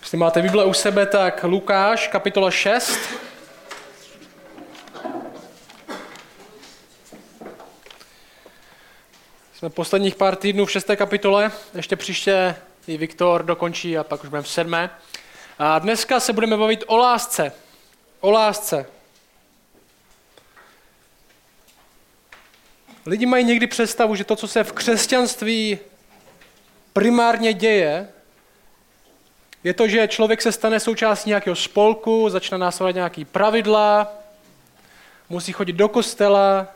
Jestli máte Bible u sebe, tak Lukáš, kapitola 6. Jsme posledních pár týdnů v šesté kapitole, ještě příště i Viktor dokončí a pak už budeme v sedmé. A dneska se budeme bavit o lásce. O lásce. Lidi mají někdy představu, že to, co se v křesťanství primárně děje, je to, že člověk se stane součástí nějakého spolku, začne následovat nějaký pravidla, musí chodit do kostela,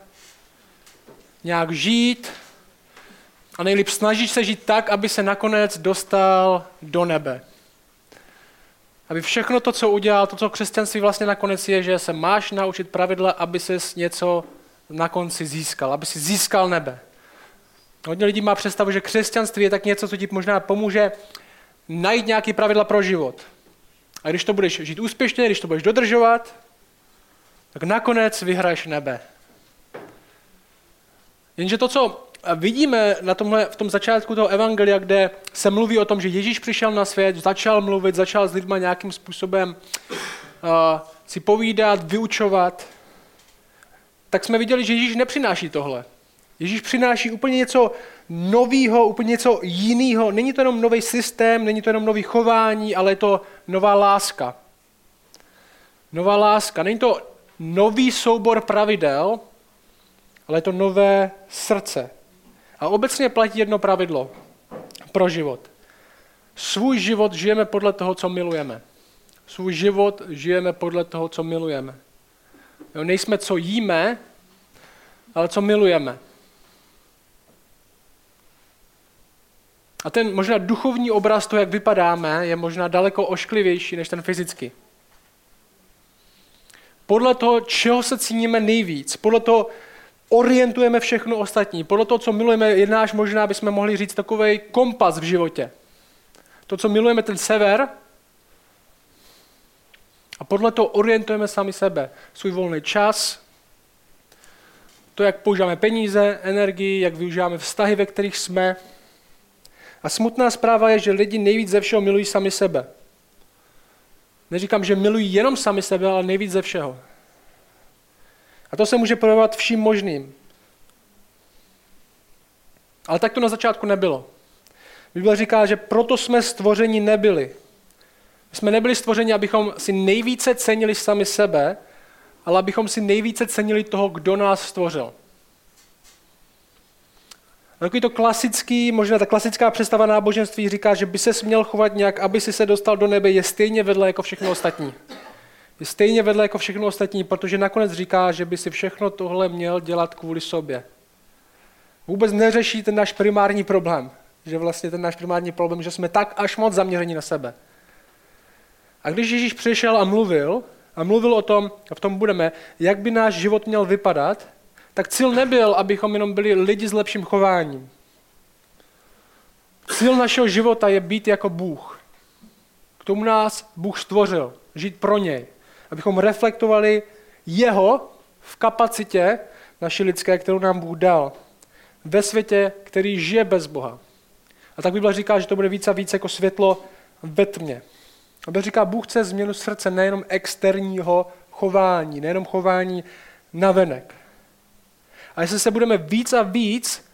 nějak žít a nejlíp snaží se žít tak, aby se nakonec dostal do nebe. Aby všechno to, co udělal, to, co křesťanství vlastně nakonec je, že se máš naučit pravidla, aby se něco na konci získal, aby si získal nebe. Hodně lidí má představu, že křesťanství je tak něco, co ti možná pomůže najít nějaký pravidla pro život. A když to budeš žít úspěšně, když to budeš dodržovat, tak nakonec vyhraješ nebe. Jenže to, co vidíme na tomhle, v tom začátku toho evangelia, kde se mluví o tom, že Ježíš přišel na svět, začal mluvit, začal s lidmi nějakým způsobem uh, si povídat, vyučovat, tak jsme viděli, že Ježíš nepřináší tohle. Ježíš přináší úplně něco nového, úplně něco jiného. Není to jenom nový systém, není to jenom nový chování, ale je to nová láska. Nová láska. Není to nový soubor pravidel, ale je to nové srdce. A obecně platí jedno pravidlo pro život. Svůj život žijeme podle toho, co milujeme. Svůj život žijeme podle toho, co milujeme. Jo, nejsme, co jíme, ale co milujeme. A ten možná duchovní obraz toho, jak vypadáme, je možná daleko ošklivější než ten fyzický. Podle toho, čeho se cíníme nejvíc, podle toho orientujeme všechno ostatní, podle toho, co milujeme, je náš možná, bychom mohli říct, takový kompas v životě. To, co milujeme, ten sever, a podle toho orientujeme sami sebe. Svůj volný čas, to, jak používáme peníze, energii, jak využíváme vztahy, ve kterých jsme. A smutná zpráva je, že lidi nejvíc ze všeho milují sami sebe. Neříkám, že milují jenom sami sebe, ale nejvíc ze všeho. A to se může projevovat vším možným. Ale tak to na začátku nebylo. Bible říká, že proto jsme stvořeni nebyli. My jsme nebyli stvořeni, abychom si nejvíce cenili sami sebe, ale abychom si nejvíce cenili toho, kdo nás stvořil. Takový to klasický, možná ta klasická představa náboženství říká, že by se směl chovat nějak, aby si se dostal do nebe, je stejně vedle jako všechno ostatní. Je stejně vedle jako všechno ostatní, protože nakonec říká, že by si všechno tohle měl dělat kvůli sobě. Vůbec neřeší ten náš primární problém. Že vlastně ten náš primární problém, že jsme tak až moc zaměření na sebe. A když Ježíš přišel a mluvil, a mluvil o tom, a v tom budeme, jak by náš život měl vypadat, tak cíl nebyl, abychom jenom byli lidi s lepším chováním. Cíl našeho života je být jako Bůh. K tomu nás Bůh stvořil, žít pro něj. Abychom reflektovali jeho v kapacitě naší lidské, kterou nám Bůh dal. Ve světě, který žije bez Boha. A tak Bible říká, že to bude více a více jako světlo ve tmě. A říká, Bůh chce změnu srdce nejenom externího chování, nejenom chování navenek. A jestli se budeme víc a víc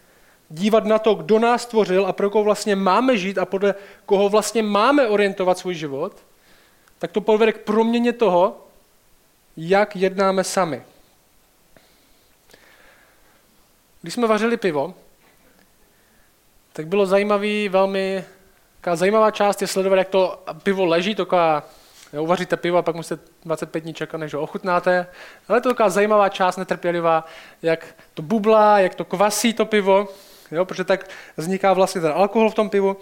dívat na to, kdo nás stvořil a pro koho vlastně máme žít a podle koho vlastně máme orientovat svůj život, tak to povede k proměně toho, jak jednáme sami. Když jsme vařili pivo, tak bylo zajímavý velmi zajímavá část je sledovat, jak to pivo leží, taková, uvaříte pivo a pak musíte 25 dní čekat, než ho ochutnáte. Ale to je taková zajímavá část, netrpělivá, jak to bublá, jak to kvasí to pivo, jo, protože tak vzniká vlastně ten alkohol v tom pivu.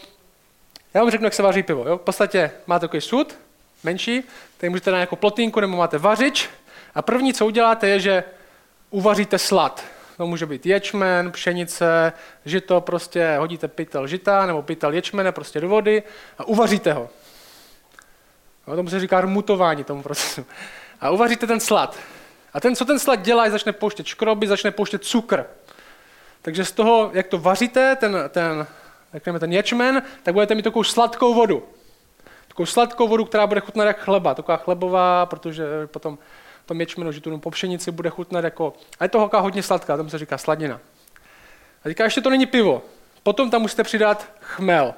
Já vám řeknu, jak se vaří pivo. Jo. V podstatě máte takový sud, menší, tady můžete na nějakou plotínku nebo máte vařič a první, co uděláte, je, že uvaříte slad. To může být ječmen, pšenice, žito, prostě hodíte pytel žita nebo pytel ječmene prostě do vody a uvaříte ho. No, tomu se říká rmutování tomu procesu. A uvaříte ten slad. A ten, co ten slad dělá, začne pouštět škroby, začne pouštět cukr. Takže z toho, jak to vaříte, ten, ten, jak ten ječmen, tak budete mít takovou sladkou vodu. takovou sladkou vodu, která bude chutnat jak chleba, taková chlebová, protože potom to ječmeno, že tu po pšenici bude chutnat jako, a je to hoká hodně sladká, tam se říká sladina. A říká, ještě to není pivo. Potom tam musíte přidat chmel.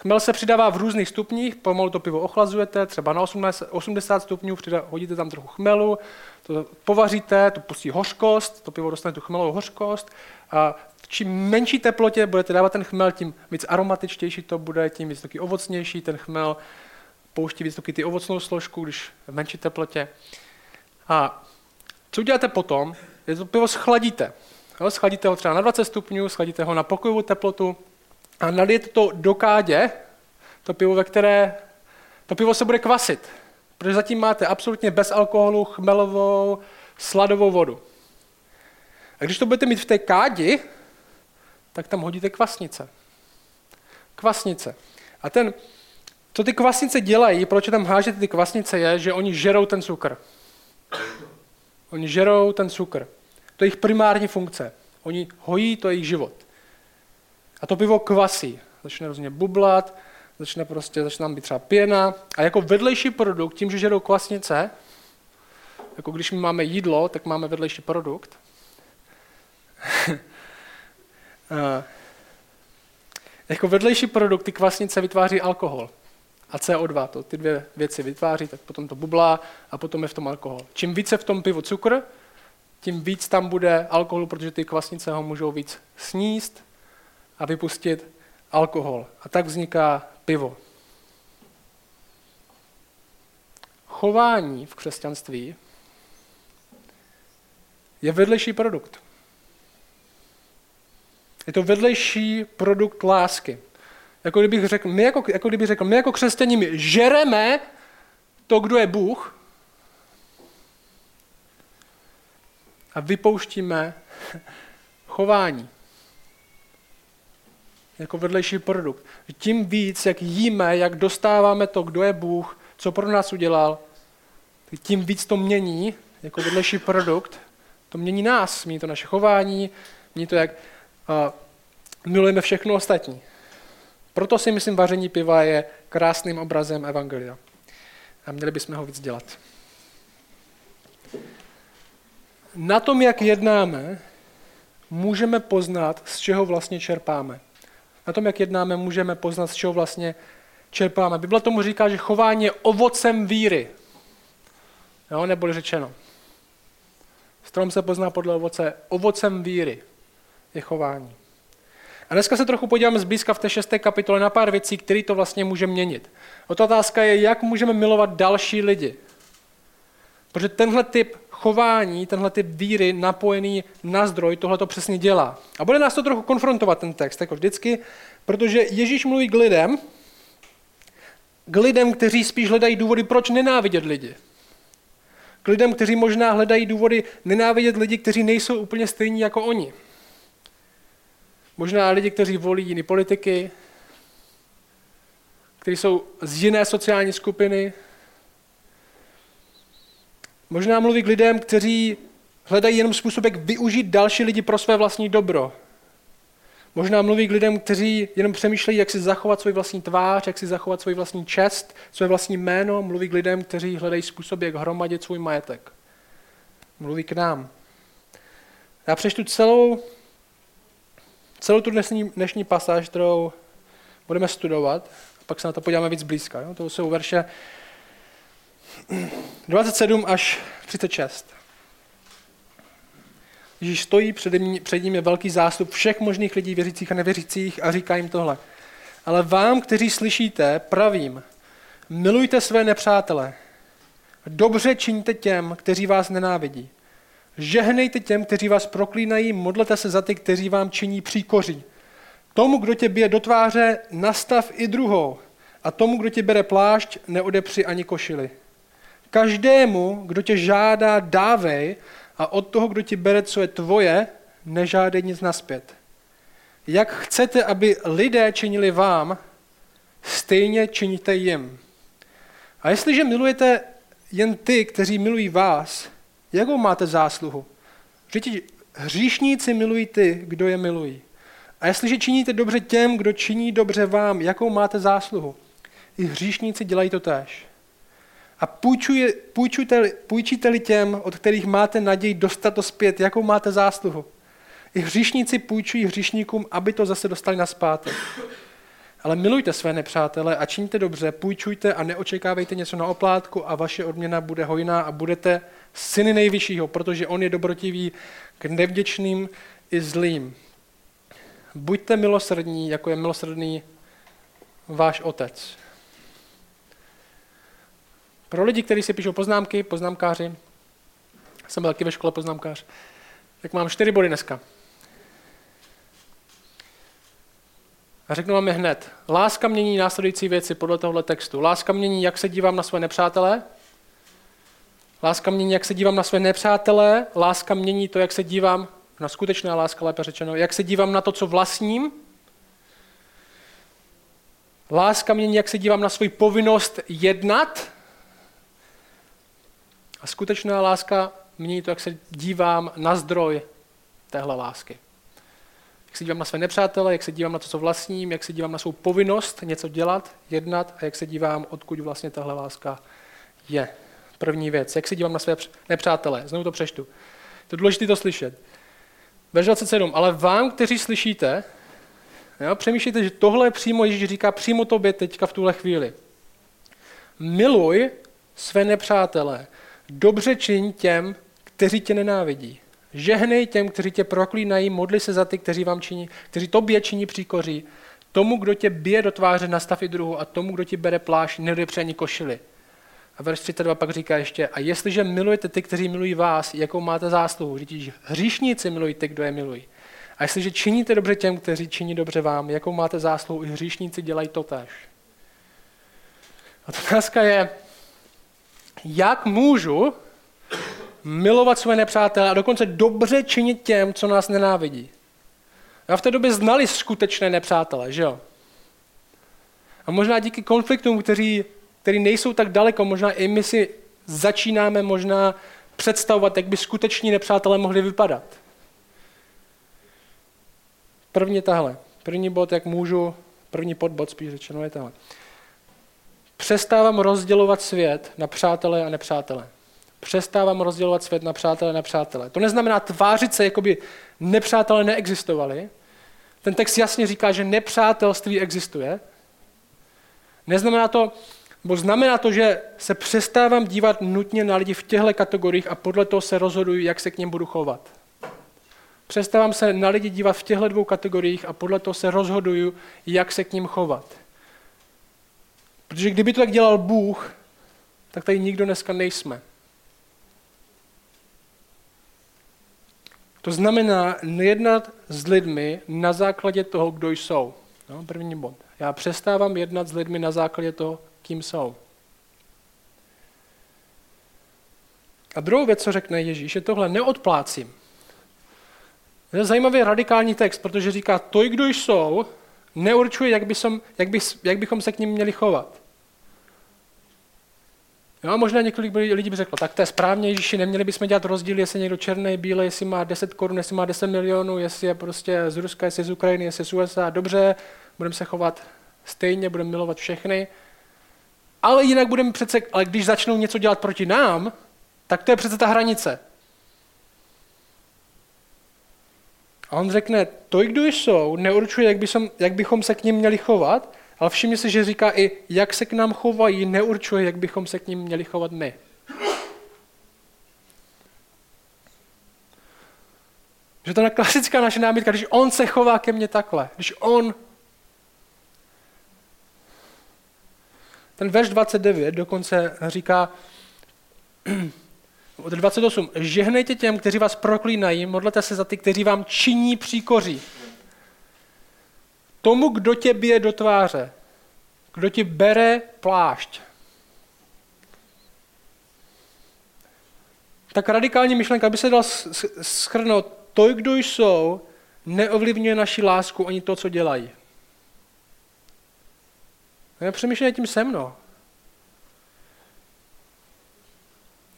Chmel se přidává v různých stupních, pomalu to pivo ochlazujete, třeba na 80 stupňů, přidá, hodíte tam trochu chmelu, to povaříte, to pustí hořkost, to pivo dostane tu chmelovou hořkost a čím menší teplotě budete dávat ten chmel, tím víc aromatičtější to bude, tím víc taky ovocnější ten chmel, pouští víc taky ty ovocnou složku, když v menší teplotě. A co uděláte potom, je to pivo schladíte. Jo, schladíte ho třeba na 20 stupňů, schladíte ho na pokojovou teplotu a nalijete to do kádě, to pivo, ve které to pivo se bude kvasit, protože zatím máte absolutně bez alkoholu chmelovou, sladovou vodu. A když to budete mít v té kádi, tak tam hodíte kvasnice. Kvasnice. A ten, co ty kvasnice dělají, proč tam hážete ty kvasnice, je, že oni žerou ten cukr. Oni žerou ten cukr. To je jejich primární funkce. Oni hojí, to je jejich život. A to pivo kvasí. Začne různě bublat, začne prostě, začne tam být třeba pěna. A jako vedlejší produkt, tím, že žerou kvasnice, jako když my máme jídlo, tak máme vedlejší produkt. a jako vedlejší produkt ty kvasnice vytváří alkohol a CO2. To ty dvě věci vytváří, tak potom to bublá a potom je v tom alkohol. Čím více v tom pivu cukr, tím víc tam bude alkoholu, protože ty kvasnice ho můžou víc sníst a vypustit alkohol. A tak vzniká pivo. Chování v křesťanství je vedlejší produkt. Je to vedlejší produkt lásky. Jako kdybych řekl, my jako, jako kdybych řekl, my jako křesťaní my žereme to, kdo je Bůh a vypouštíme chování jako vedlejší produkt. Tím víc, jak jíme, jak dostáváme to, kdo je Bůh, co pro nás udělal, tím víc to mění jako vedlejší produkt. To mění nás, mění to naše chování, mění to, jak uh, milujeme všechno ostatní. Proto si myslím, vaření piva je krásným obrazem Evangelia. A měli bychom ho víc dělat. Na tom, jak jednáme, můžeme poznat, z čeho vlastně čerpáme. Na tom, jak jednáme, můžeme poznat, z čeho vlastně čerpáme. Bible tomu říká, že chování je ovocem víry. Jo, nebude řečeno. Strom se pozná podle ovoce. Ovocem víry je chování. A dneska se trochu podíváme zblízka v té šesté kapitole na pár věcí, které to vlastně může měnit. Otázka je, jak můžeme milovat další lidi. Protože tenhle typ chování, tenhle typ víry napojený na zdroj, tohle to přesně dělá. A bude nás to trochu konfrontovat ten text, jako vždycky, protože Ježíš mluví k lidem, k lidem, kteří spíš hledají důvody, proč nenávidět lidi. K lidem, kteří možná hledají důvody nenávidět lidi, kteří nejsou úplně stejní jako oni. Možná lidi, kteří volí jiné politiky, kteří jsou z jiné sociální skupiny. Možná mluví k lidem, kteří hledají jenom způsob, jak využít další lidi pro své vlastní dobro. Možná mluví k lidem, kteří jenom přemýšlejí, jak si zachovat svůj vlastní tvář, jak si zachovat svůj vlastní čest, své vlastní jméno. Mluví k lidem, kteří hledají způsob, jak hromadit svůj majetek. Mluví k nám. Já přečtu celou celou tu dnešní, dnešní pasáž, kterou budeme studovat, a pak se na to podíváme víc blízka. Jo? To jsou verše 27 až 36. Ježíš stojí, před ním, před ním je velký zástup všech možných lidí, věřících a nevěřících a říká jim tohle. Ale vám, kteří slyšíte, pravím, milujte své nepřátele, dobře čiňte těm, kteří vás nenávidí. Žehnejte těm, kteří vás proklínají, modlete se za ty, kteří vám činí příkoří. Tomu, kdo tě bije do tváře, nastav i druhou. A tomu, kdo tě bere plášť, neodepři ani košily. Každému, kdo tě žádá, dávej a od toho, kdo ti bere, co je tvoje, nežádej nic naspět. Jak chcete, aby lidé činili vám, stejně činíte jim. A jestliže milujete jen ty, kteří milují vás, Jakou máte zásluhu? Vždyť hříšníci milují ty, kdo je milují. A jestliže činíte dobře těm, kdo činí dobře vám, jakou máte zásluhu? i hříšníci dělají to též. A půjčujte, půjčíte-li těm, od kterých máte naději dostat to zpět, jakou máte zásluhu. I hříšníci půjčují hříšníkům, aby to zase dostali na zpátek. Ale milujte své nepřátele a čiňte dobře, půjčujte a neočekávejte něco na oplátku a vaše odměna bude hojná a budete syny nejvyššího, protože on je dobrotivý k nevděčným i zlým. Buďte milosrdní, jako je milosrdný váš otec. Pro lidi, kteří si píšou poznámky, poznámkáři, jsem byl taky ve škole poznámkář, tak mám čtyři body dneska. A řeknu vám je hned. Láska mění následující věci podle tohoto textu. Láska mění, jak se dívám na své nepřátelé. Láska mění, jak se dívám na své nepřátelé. Láska mění to, jak se dívám na skutečná láska, lépe řečeno, jak se dívám na to, co vlastním. Láska mění, jak se dívám na svou povinnost jednat. A skutečná láska mění to, jak se dívám na zdroj téhle lásky. Jak se dívám na své nepřátele, jak se dívám na to, co vlastním, jak se dívám na svou povinnost něco dělat, jednat a jak se dívám, odkud vlastně tahle láska je. První věc, jak se dívám na své nepřátele. Znovu to přeštu. To je důležité to slyšet. Verš 27. Ale vám, kteří slyšíte, jo, přemýšlíte, že tohle přímo Ježíš říká přímo tobě teďka v tuhle chvíli. Miluj své nepřátele. Dobře čiň těm, kteří tě nenávidí. Žehnej těm, kteří tě proklínají, modli se za ty, kteří, vám činí, kteří tobě činí příkoří. Tomu, kdo tě bije do tváře, nastav i druhu a tomu, kdo ti bere plášť, nedej ani košily. A verš 32 pak říká ještě, a jestliže milujete ty, kteří milují vás, jakou máte zásluhu, že hříšníci milují ty, kdo je milují. A jestliže činíte dobře těm, kteří činí dobře vám, jakou máte zásluhu, i hříšníci dělají to tež. A otázka je, jak můžu milovat své nepřátele a dokonce dobře činit těm, co nás nenávidí. A v té době znali skutečné nepřátele, že jo? A možná díky konfliktům, kteří, který nejsou tak daleko, možná i my si začínáme možná představovat, jak by skuteční nepřátelé mohli vypadat. První tahle. První bod, jak můžu, první podbod spíš řečeno je tahle. Přestávám rozdělovat svět na přátelé a nepřátelé. Přestávám rozdělovat svět na přátelé a nepřátelé. To neznamená tvářit se, jako by nepřátelé neexistovali. Ten text jasně říká, že nepřátelství existuje. Neznamená to, bo znamená to, že se přestávám dívat nutně na lidi v těchto kategoriích a podle toho se rozhoduji, jak se k něm budu chovat. Přestávám se na lidi dívat v těchto dvou kategoriích a podle toho se rozhoduju, jak se k ním chovat. Protože kdyby to tak dělal Bůh, tak tady nikdo dneska nejsme. To znamená nejednat s lidmi na základě toho, kdo jsou. No, první bod. Já přestávám jednat s lidmi na základě toho, kým jsou. A druhou věc, co řekne Ježíš, je tohle, neodplácím. To je zajímavý radikální text, protože říká, to, kdo jsou, neurčuje, jak, bychom, jak, by, jak bychom se k ním měli chovat. Jo, a možná několik lidí by řeklo, tak to je správně, Ježíši, neměli bychom dělat rozdíl, jestli někdo černý, bílý, jestli má 10 korun, jestli má 10 milionů, jestli je prostě z Ruska, jestli je z Ukrajiny, jestli je z USA, dobře, budeme se chovat stejně, budeme milovat všechny. Ale jinak budeme přece, ale když začnou něco dělat proti nám, tak to je přece ta hranice. A on řekne, to, kdo jsou, neurčuje, jak, bychom, jak bychom se k ním měli chovat, ale všimni si, že říká i, jak se k nám chovají, neurčuje, jak bychom se k ním měli chovat my. Že to je klasická naše námitka, když on se chová ke mně takhle, když on Ten verš 29 dokonce říká, 28, žehnejte těm, kteří vás proklínají, modlete se za ty, kteří vám činí příkoří tomu, kdo tě bije do tváře, kdo ti bere plášť. Tak radikální myšlenka, aby se dal schrnout, to, kdo jsou, neovlivňuje naši lásku ani to, co dělají. Přemýšlej tím se mnou.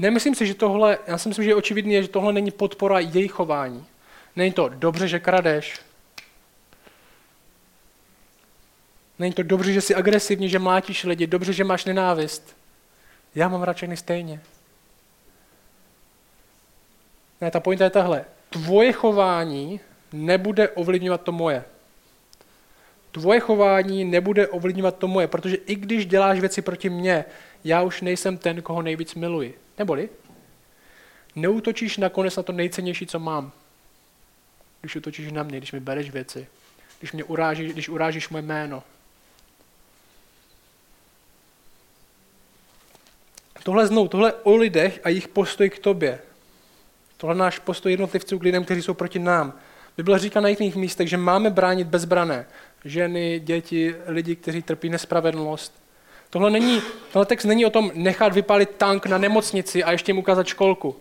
Nemyslím si, že tohle, já si myslím, že je očividné, že tohle není podpora jejich chování. Není to dobře, že kradeš, Není to dobře, že jsi agresivní, že mlátíš lidi, dobře, že máš nenávist. Já mám radši stejně. Ne, ta pointa je tahle. Tvoje chování nebude ovlivňovat to moje. Tvoje chování nebude ovlivňovat to moje, protože i když děláš věci proti mně, já už nejsem ten, koho nejvíc miluji. Neboli? Neutočíš nakonec na to nejcennější, co mám. Když utočíš na mě, když mi bereš věci, když mě urážíš, když urážíš moje jméno. Tohle znovu, tohle o lidech a jejich postoj k tobě. Tohle náš postoj jednotlivců k lidem, kteří jsou proti nám. Bible říká na jiných místech, že máme bránit bezbrané. Ženy, děti, lidi, kteří trpí nespravedlnost. Tohle, není, tohle text není o tom nechat vypálit tank na nemocnici a ještě jim ukázat školku.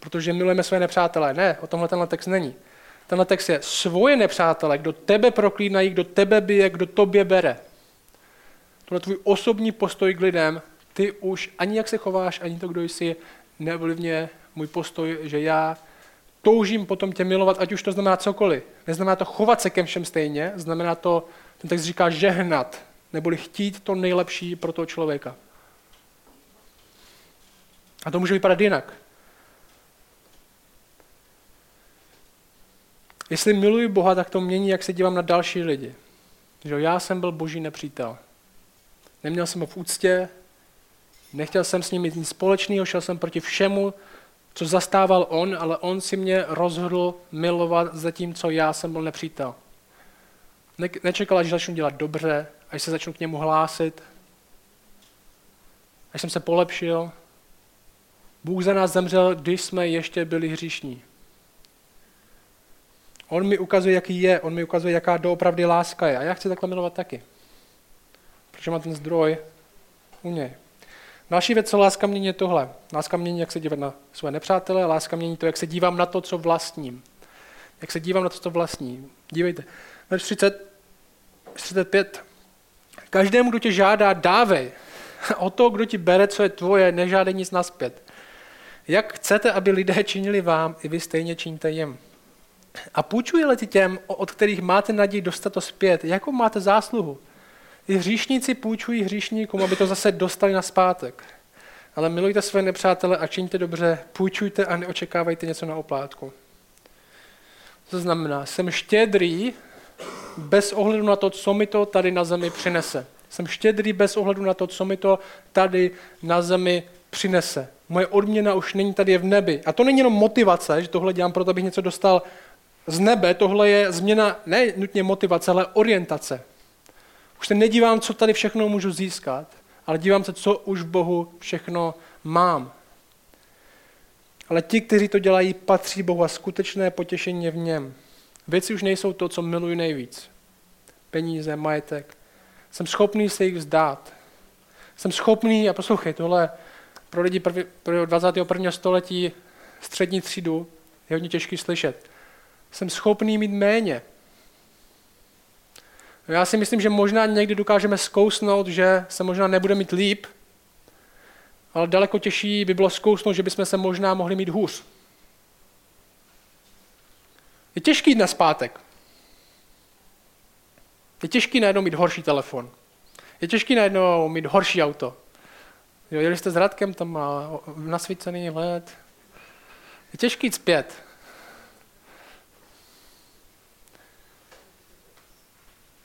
Protože milujeme své nepřátelé. Ne, o tomhle tenhle text není. Tenhle text je svoje nepřátelé, kdo tebe proklínají, kdo tebe bije, kdo tobě bere. Tohle tvůj osobní postoj k lidem, ty už ani jak se chováš, ani to, kdo jsi, neovlivňuje můj postoj, že já toužím potom tě milovat, ať už to znamená cokoliv. Neznamená to chovat se ke všem stejně, znamená to, ten text říká žehnat, neboli chtít to nejlepší pro toho člověka. A to může vypadat jinak. Jestli miluji Boha, tak to mění, jak se dívám na další lidi. Že já jsem byl boží nepřítel. Neměl jsem ho v úctě, nechtěl jsem s ním mít nic společného, šel jsem proti všemu, co zastával on, ale on si mě rozhodl milovat za tím, co já jsem byl nepřítel. Ne- nečekal, až začnu dělat dobře, až se začnu k němu hlásit, až jsem se polepšil. Bůh za nás zemřel, když jsme ještě byli hříšní. On mi ukazuje, jaký je, on mi ukazuje, jaká doopravdy láska je. A já chci takhle milovat taky. Protože mám ten zdroj u něj. Další věc, co láska mění, je tohle. Láska mění, jak se dívat na své nepřátele, láska mění to, jak se dívám na to, co vlastním. Jak se dívám na to, co vlastním. Dívejte. Verš 30, 35. Každému, kdo tě žádá, dávej. O to, kdo ti bere, co je tvoje, nežádej nic naspět. Jak chcete, aby lidé činili vám, i vy stejně činíte jim. A půjčuje ti těm, od kterých máte naději dostat to zpět, jakou máte zásluhu? I hříšníci půjčují hříšníkům, aby to zase dostali na zpátek. Ale milujte své nepřátele a čiňte dobře, půjčujte a neočekávejte něco na oplátku. To znamená, jsem štědrý bez ohledu na to, co mi to tady na zemi přinese. Jsem štědrý bez ohledu na to, co mi to tady na zemi přinese. Moje odměna už není tady v nebi. A to není jenom motivace, že tohle dělám proto, abych něco dostal z nebe. Tohle je změna ne nutně motivace, ale orientace. Už se nedívám, co tady všechno můžu získat, ale dívám se, co už v Bohu všechno mám. Ale ti, kteří to dělají, patří Bohu a skutečné potěšení je v něm. Věci už nejsou to, co miluji nejvíc. Peníze, majetek. Jsem schopný se jich vzdát. Jsem schopný, a poslouchej, tohle pro lidi prvi, pro 21. století střední třídu je hodně těžký slyšet. Jsem schopný mít méně. Já si myslím, že možná někdy dokážeme zkousnout, že se možná nebude mít líp, ale daleko těžší by bylo zkousnout, že bychom se možná mohli mít hůř. Je těžký jít na zpátek. Je těžký najednou mít horší telefon. Je těžký najednou mít horší auto. Jo, jeli jste s Radkem, tam má nasvícený let. Je těžký jít zpět.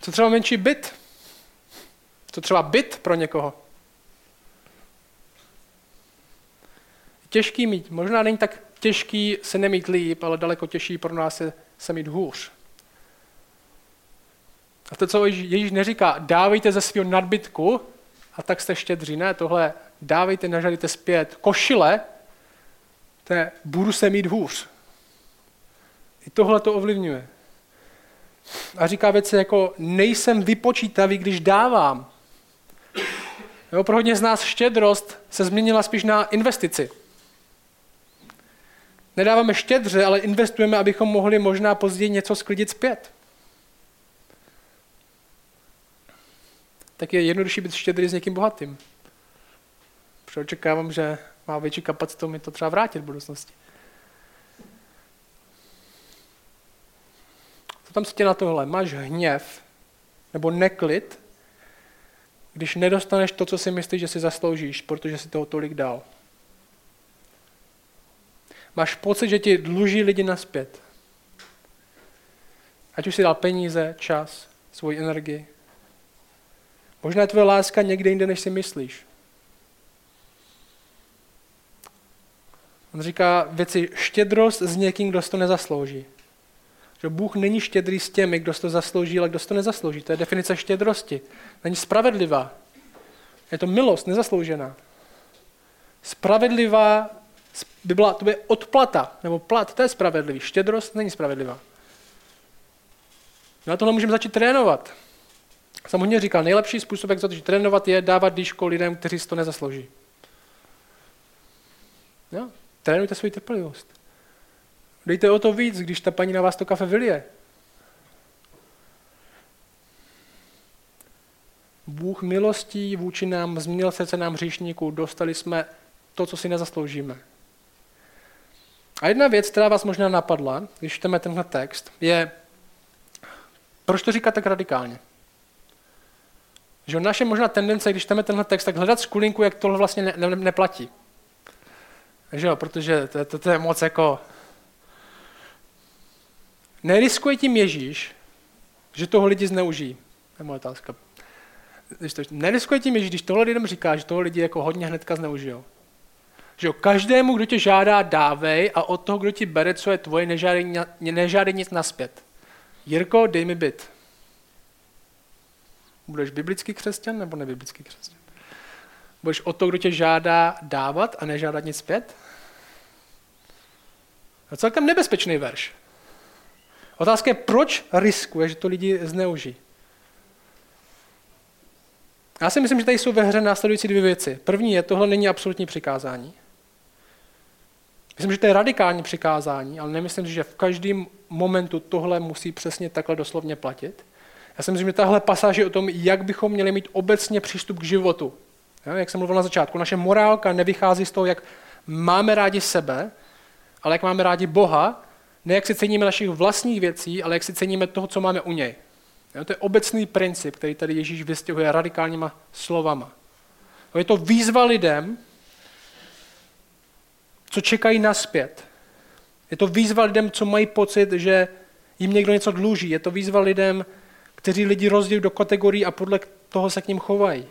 Co třeba menší byt? Co třeba byt pro někoho? Těžký mít. Možná není tak těžký se nemít líp, ale daleko těžší pro nás je se mít hůř. A to, co Ježíš neříká, dávejte ze svého nadbytku a tak jste štědří. Ne, tohle dávejte, nežadejte zpět. Košile, to je, budu se mít hůř. I tohle to ovlivňuje. A říká věci jako, nejsem vypočítavý, když dávám. Jo, pro hodně z nás štědrost se změnila spíš na investici. Nedáváme štědře, ale investujeme, abychom mohli možná později něco sklidit zpět. Tak je jednodušší být štědrý s někým bohatým. Protože očekávám, že má větší kapacitu mi to třeba vrátit v budoucnosti. Co tam se tě na tohle? Máš hněv, nebo neklid, když nedostaneš to, co si myslíš, že si zasloužíš, protože si toho tolik dal. Máš pocit, že ti dluží lidi naspět. Ať už si dal peníze, čas, svoji energii. Možná je tvoje láska někde jinde, než si myslíš. On říká věci štědrost s někým, kdo to nezaslouží. Že Bůh není štědrý s těmi, kdo to zaslouží, ale kdo to nezaslouží. To je definice štědrosti. Není spravedlivá. Je to milost, nezasloužená. Spravedlivá by byla, to by odplata, nebo plat, to je spravedlivý. Štědrost není spravedlivá. Na tohle můžeme začít trénovat. Hodně říkal, nejlepší způsob, jak začít trénovat, je dávat dýško lidem, kteří si to nezaslouží. Jo? Trénujte svou trpělivost. Dejte o to víc, když ta paní na vás to kafe vylije. Bůh milostí vůči nám změnil srdce nám hříšníků, dostali jsme to, co si nezasloužíme. A jedna věc, která vás možná napadla, když čteme tenhle text, je, proč to říká tak radikálně? Že naše možná tendence, když čteme tenhle text, tak hledat skulinku, jak tohle vlastně ne, ne, neplatí. Že jo, protože to, to, to je moc jako... Neriskuje tím Ježíš, že toho lidi zneužijí. To je moje otázka. Neriskuje tím Ježíš, když tohle lidem říká, že toho lidi jako hodně hnedka zneužijou. Že každému, kdo tě žádá, dávej a od toho, kdo ti bere, co je tvoje, nežádej, nežádej nic naspět. Jirko, dej mi byt. Budeš biblický křesťan nebo nebiblický křesťan? Budeš o to, kdo tě žádá dávat a nežádat nic zpět? Je celkem nebezpečný verš. Otázka je, proč riskuje, že to lidi zneužijí? Já si myslím, že tady jsou ve hře následující dvě věci. První je, tohle není absolutní přikázání. Myslím, že to je radikální přikázání, ale nemyslím že v každém momentu tohle musí přesně takhle doslovně platit. Já si myslím, že tahle pasáž je o tom, jak bychom měli mít obecně přístup k životu. Jak jsem mluvil na začátku, naše morálka nevychází z toho, jak máme rádi sebe, ale jak máme rádi Boha, ne jak si ceníme našich vlastních věcí, ale jak si ceníme toho, co máme u něj. To je obecný princip, který tady Ježíš vystěhuje radikálníma slovama. Je to výzva lidem, co čekají naspět. Je to výzva lidem, co mají pocit, že jim někdo něco dluží. Je to výzva lidem, kteří lidi rozdělí do kategorií a podle toho se k ním chovají.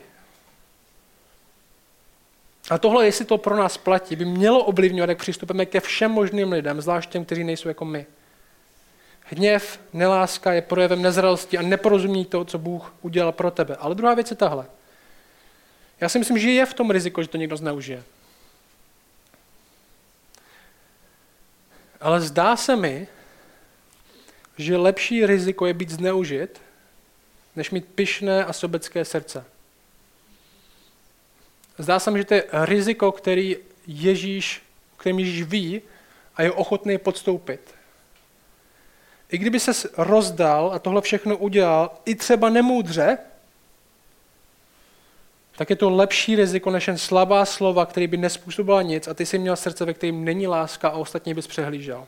A tohle, jestli to pro nás platí, by mělo ovlivňovat, jak přistupujeme ke všem možným lidem, zvlášť těm, kteří nejsou jako my. Hněv, neláska je projevem nezralosti a neporozumění toho, co Bůh udělal pro tebe. Ale druhá věc je tahle. Já si myslím, že je v tom riziko, že to někdo zneužije. Ale zdá se mi, že lepší riziko je být zneužit, než mít pyšné a sobecké srdce. Zdá se mi, že to je riziko, který Ježíš, kterým Ježíš ví a je ochotný podstoupit. I kdyby se rozdal a tohle všechno udělal, i třeba nemoudře, tak je to lepší riziko než jen slabá slova, který by nespůsobila nic a ty jsi měl srdce, ve kterém není láska a ostatní bys přehlížel.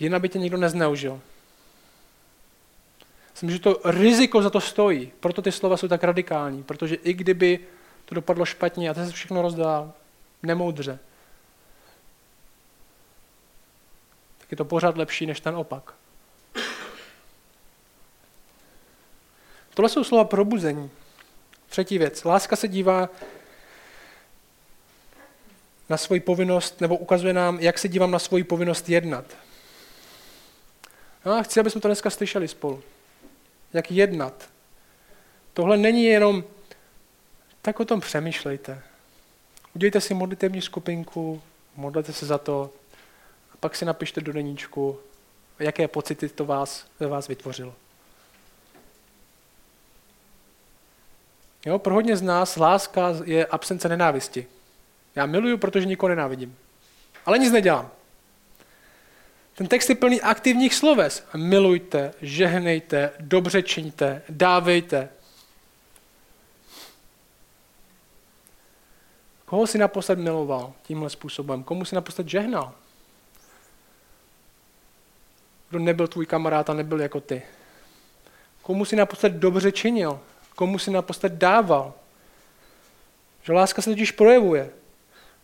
Jinak by tě nikdo nezneužil. Myslím, že to riziko za to stojí. Proto ty slova jsou tak radikální. Protože i kdyby to dopadlo špatně a ty se všechno rozdál, nemoudře, tak je to pořád lepší než ten opak. Tohle jsou slova probuzení. Třetí věc. Láska se dívá na svoji povinnost, nebo ukazuje nám, jak se dívám na svoji povinnost jednat. No a chci, aby jsme to dneska slyšeli spolu. Jak jednat. Tohle není jenom, tak o tom přemýšlejte. Udělejte si modlitevní skupinku, modlete se za to, a pak si napište do deníčku, jaké pocity to vás, vás vytvořilo. Jo, pro hodně z nás láska je absence nenávisti. Já miluju, protože nikoho nenávidím. Ale nic nedělám. Ten text je plný aktivních sloves. Milujte, žehnejte, dobře čiňte, dávejte. Koho si naposled miloval tímhle způsobem? Komu si naposled žehnal? Kdo nebyl tvůj kamarád a nebyl jako ty? komu si naposled dobře činil, komu si naposled dával. Že láska se totiž projevuje.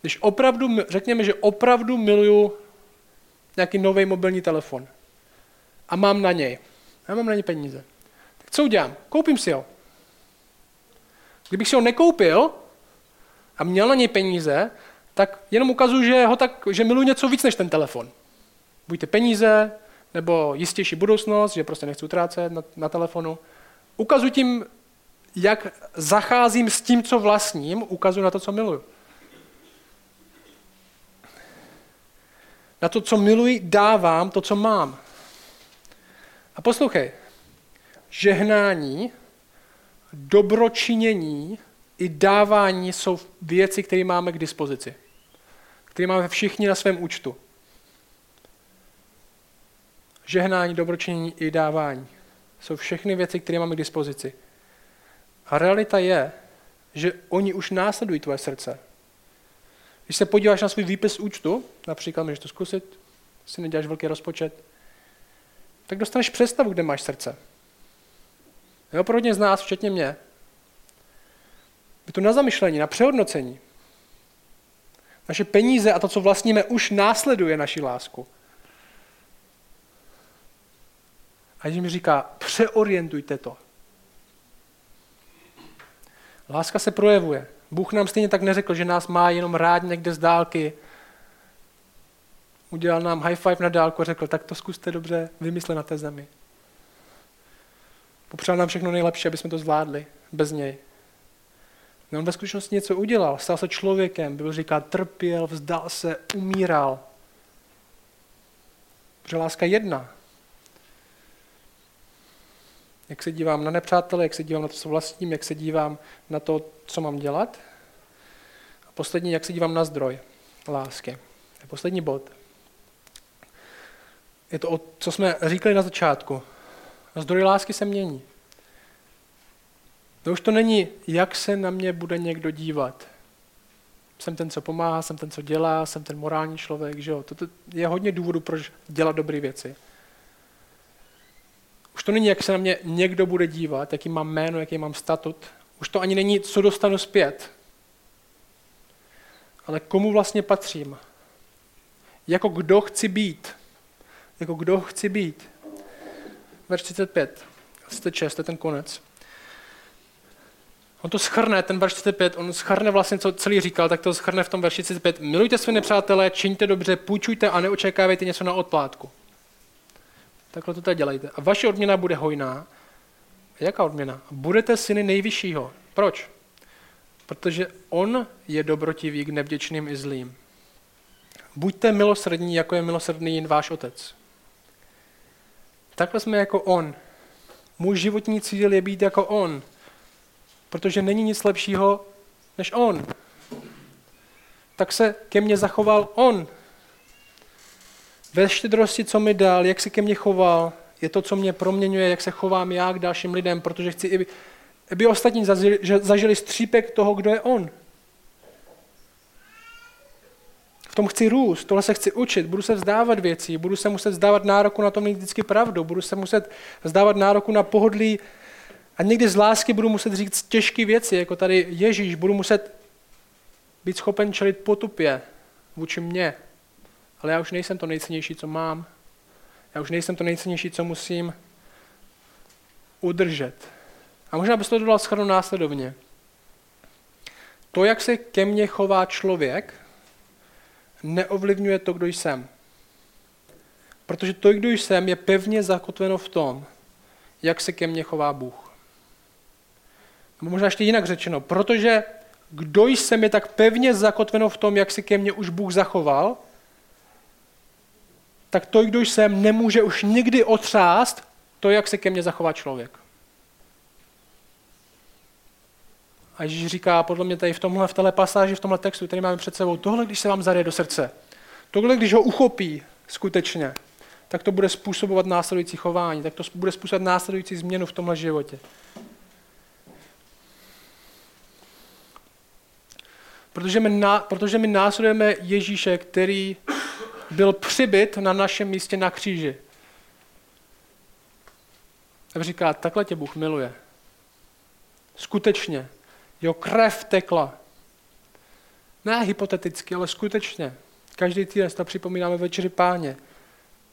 Když opravdu, řekněme, že opravdu miluju nějaký nový mobilní telefon a mám na něj, já mám na něj peníze, tak co udělám? Koupím si ho. Kdybych si ho nekoupil a měl na něj peníze, tak jenom ukazuju, že, ho tak, že miluji něco víc než ten telefon. Buďte peníze, nebo jistější budoucnost, že prostě nechci utrácet na, na telefonu. Ukazuji tím, jak zacházím s tím, co vlastním, ukazuji na to, co miluju. Na to, co miluji, dávám to, co mám. A poslouchej, žehnání, dobročinění i dávání jsou věci, které máme k dispozici. Které máme všichni na svém účtu. Žehnání, dobročinění i dávání jsou všechny věci, které máme k dispozici. A realita je, že oni už následují tvoje srdce. Když se podíváš na svůj výpis účtu, například můžeš to zkusit, si neděláš velký rozpočet, tak dostaneš představu, kde máš srdce. Jo, pro hodně z nás, včetně mě, je to na zamyšlení, na přehodnocení. Naše peníze a to, co vlastníme, už následuje naši lásku. A Ježíš mi říká, přeorientujte to. Láska se projevuje. Bůh nám stejně tak neřekl, že nás má jenom rád někde z dálky. Udělal nám high five na dálku a řekl, tak to zkuste dobře vymyslet na té zemi. Popřál nám všechno nejlepší, aby jsme to zvládli bez něj. No on ve skutečnosti něco udělal, stal se člověkem, byl říká, trpěl, vzdal se, umíral. Protože láska jedna. Jak se dívám na nepřátele, jak se dívám na to, co vlastním, jak se dívám na to, co mám dělat. A poslední, jak se dívám na zdroj lásky. A poslední bod. Je to, co jsme říkali na začátku. Zdroj lásky se mění. To už to není, jak se na mě bude někdo dívat. Jsem ten, co pomáhá, jsem ten, co dělá, jsem ten morální člověk, že jo. To je hodně důvodů, proč dělat dobré věci. To není, jak se na mě někdo bude dívat, jaký mám jméno, jaký mám statut. Už to ani není, co dostanu zpět. Ale komu vlastně patřím? Jako kdo chci být? Jako kdo chci být? Verš 35, 36, to je ten konec. On to schrne, ten verš 35, on schrne vlastně, co celý říkal, tak to schrne v tom verši 35. Milujte své nepřátelé, čiňte dobře, půjčujte a neočekávejte něco na odplátku. Takhle to tady dělejte. A vaše odměna bude hojná. Jaká odměna? Budete syny nejvyššího. Proč? Protože on je dobrotivý k nevděčným i zlým. Buďte milosrdní, jako je milosrdný váš otec. Takhle jsme jako on. Můj životní cíl je být jako on. Protože není nic lepšího než on. Tak se ke mně zachoval on. Ve štědrosti, co mi dal, jak se ke mně choval, je to, co mě proměňuje, jak se chovám já k dalším lidem, protože chci, aby, ostatní zažili, zažili střípek toho, kdo je on. V tom chci růst, tohle se chci učit, budu se vzdávat věcí, budu se muset vzdávat nároku na to mít vždycky pravdu, budu se muset vzdávat nároku na pohodlí a někdy z lásky budu muset říct těžké věci, jako tady Ježíš, budu muset být schopen čelit potupě vůči mně, ale já už nejsem to nejcennější, co mám. Já už nejsem to nejcennější, co musím udržet. A možná bys to dodal schrnu následovně. To, jak se ke mně chová člověk, neovlivňuje to, kdo jsem. Protože to, kdo jsem, je pevně zakotveno v tom, jak se ke mně chová Bůh. Nebo možná ještě jinak řečeno, protože kdo jsem je tak pevně zakotveno v tom, jak se ke mně už Bůh zachoval, tak to, kdo jsem, nemůže už nikdy otřást to, jak se ke mně zachová člověk. A Ježíš říká, podle mě tady v tomhle, v téhle pasáži, v tomhle textu, který máme před sebou, tohle, když se vám zarie do srdce, tohle, když ho uchopí skutečně, tak to bude způsobovat následující chování, tak to bude způsobovat následující změnu v tomhle životě. Protože my, na, protože my následujeme Ježíše, který byl přibyt na našem místě na kříži. tak říká, takhle tě Bůh miluje. Skutečně. Jo, krev tekla. Ne hypoteticky, ale skutečně. Každý týden to připomínáme večeři páně.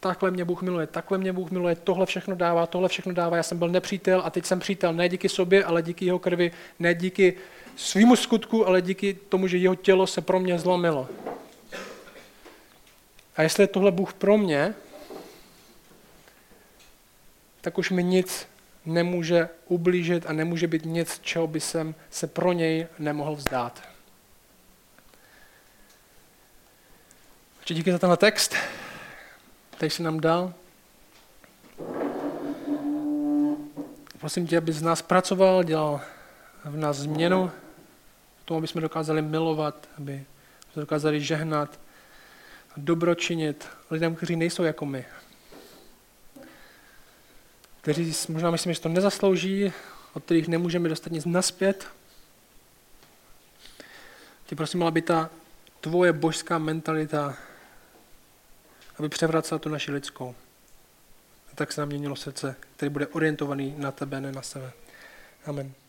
Takhle mě Bůh miluje, takhle mě Bůh miluje, tohle všechno dává, tohle všechno dává. Já jsem byl nepřítel a teď jsem přítel ne díky sobě, ale díky jeho krvi, ne díky svýmu skutku, ale díky tomu, že jeho tělo se pro mě zlomilo. A jestli je tohle Bůh pro mě, tak už mi nic nemůže ublížit a nemůže být nic, čeho by jsem se pro něj nemohl vzdát. Takže díky za tenhle text, který jsi nám dal. Prosím tě, aby z nás pracoval, dělal v nás změnu, k tomu, aby jsme dokázali milovat, aby jsme dokázali žehnat, dobročinit lidem, kteří nejsou jako my. Kteří možná myslím, že to nezaslouží, od kterých nemůžeme dostat nic naspět. Tě prosím, aby ta tvoje božská mentalita, aby převracela tu naši lidskou. A tak se nám měnilo srdce, který bude orientovaný na tebe, ne na sebe. Amen.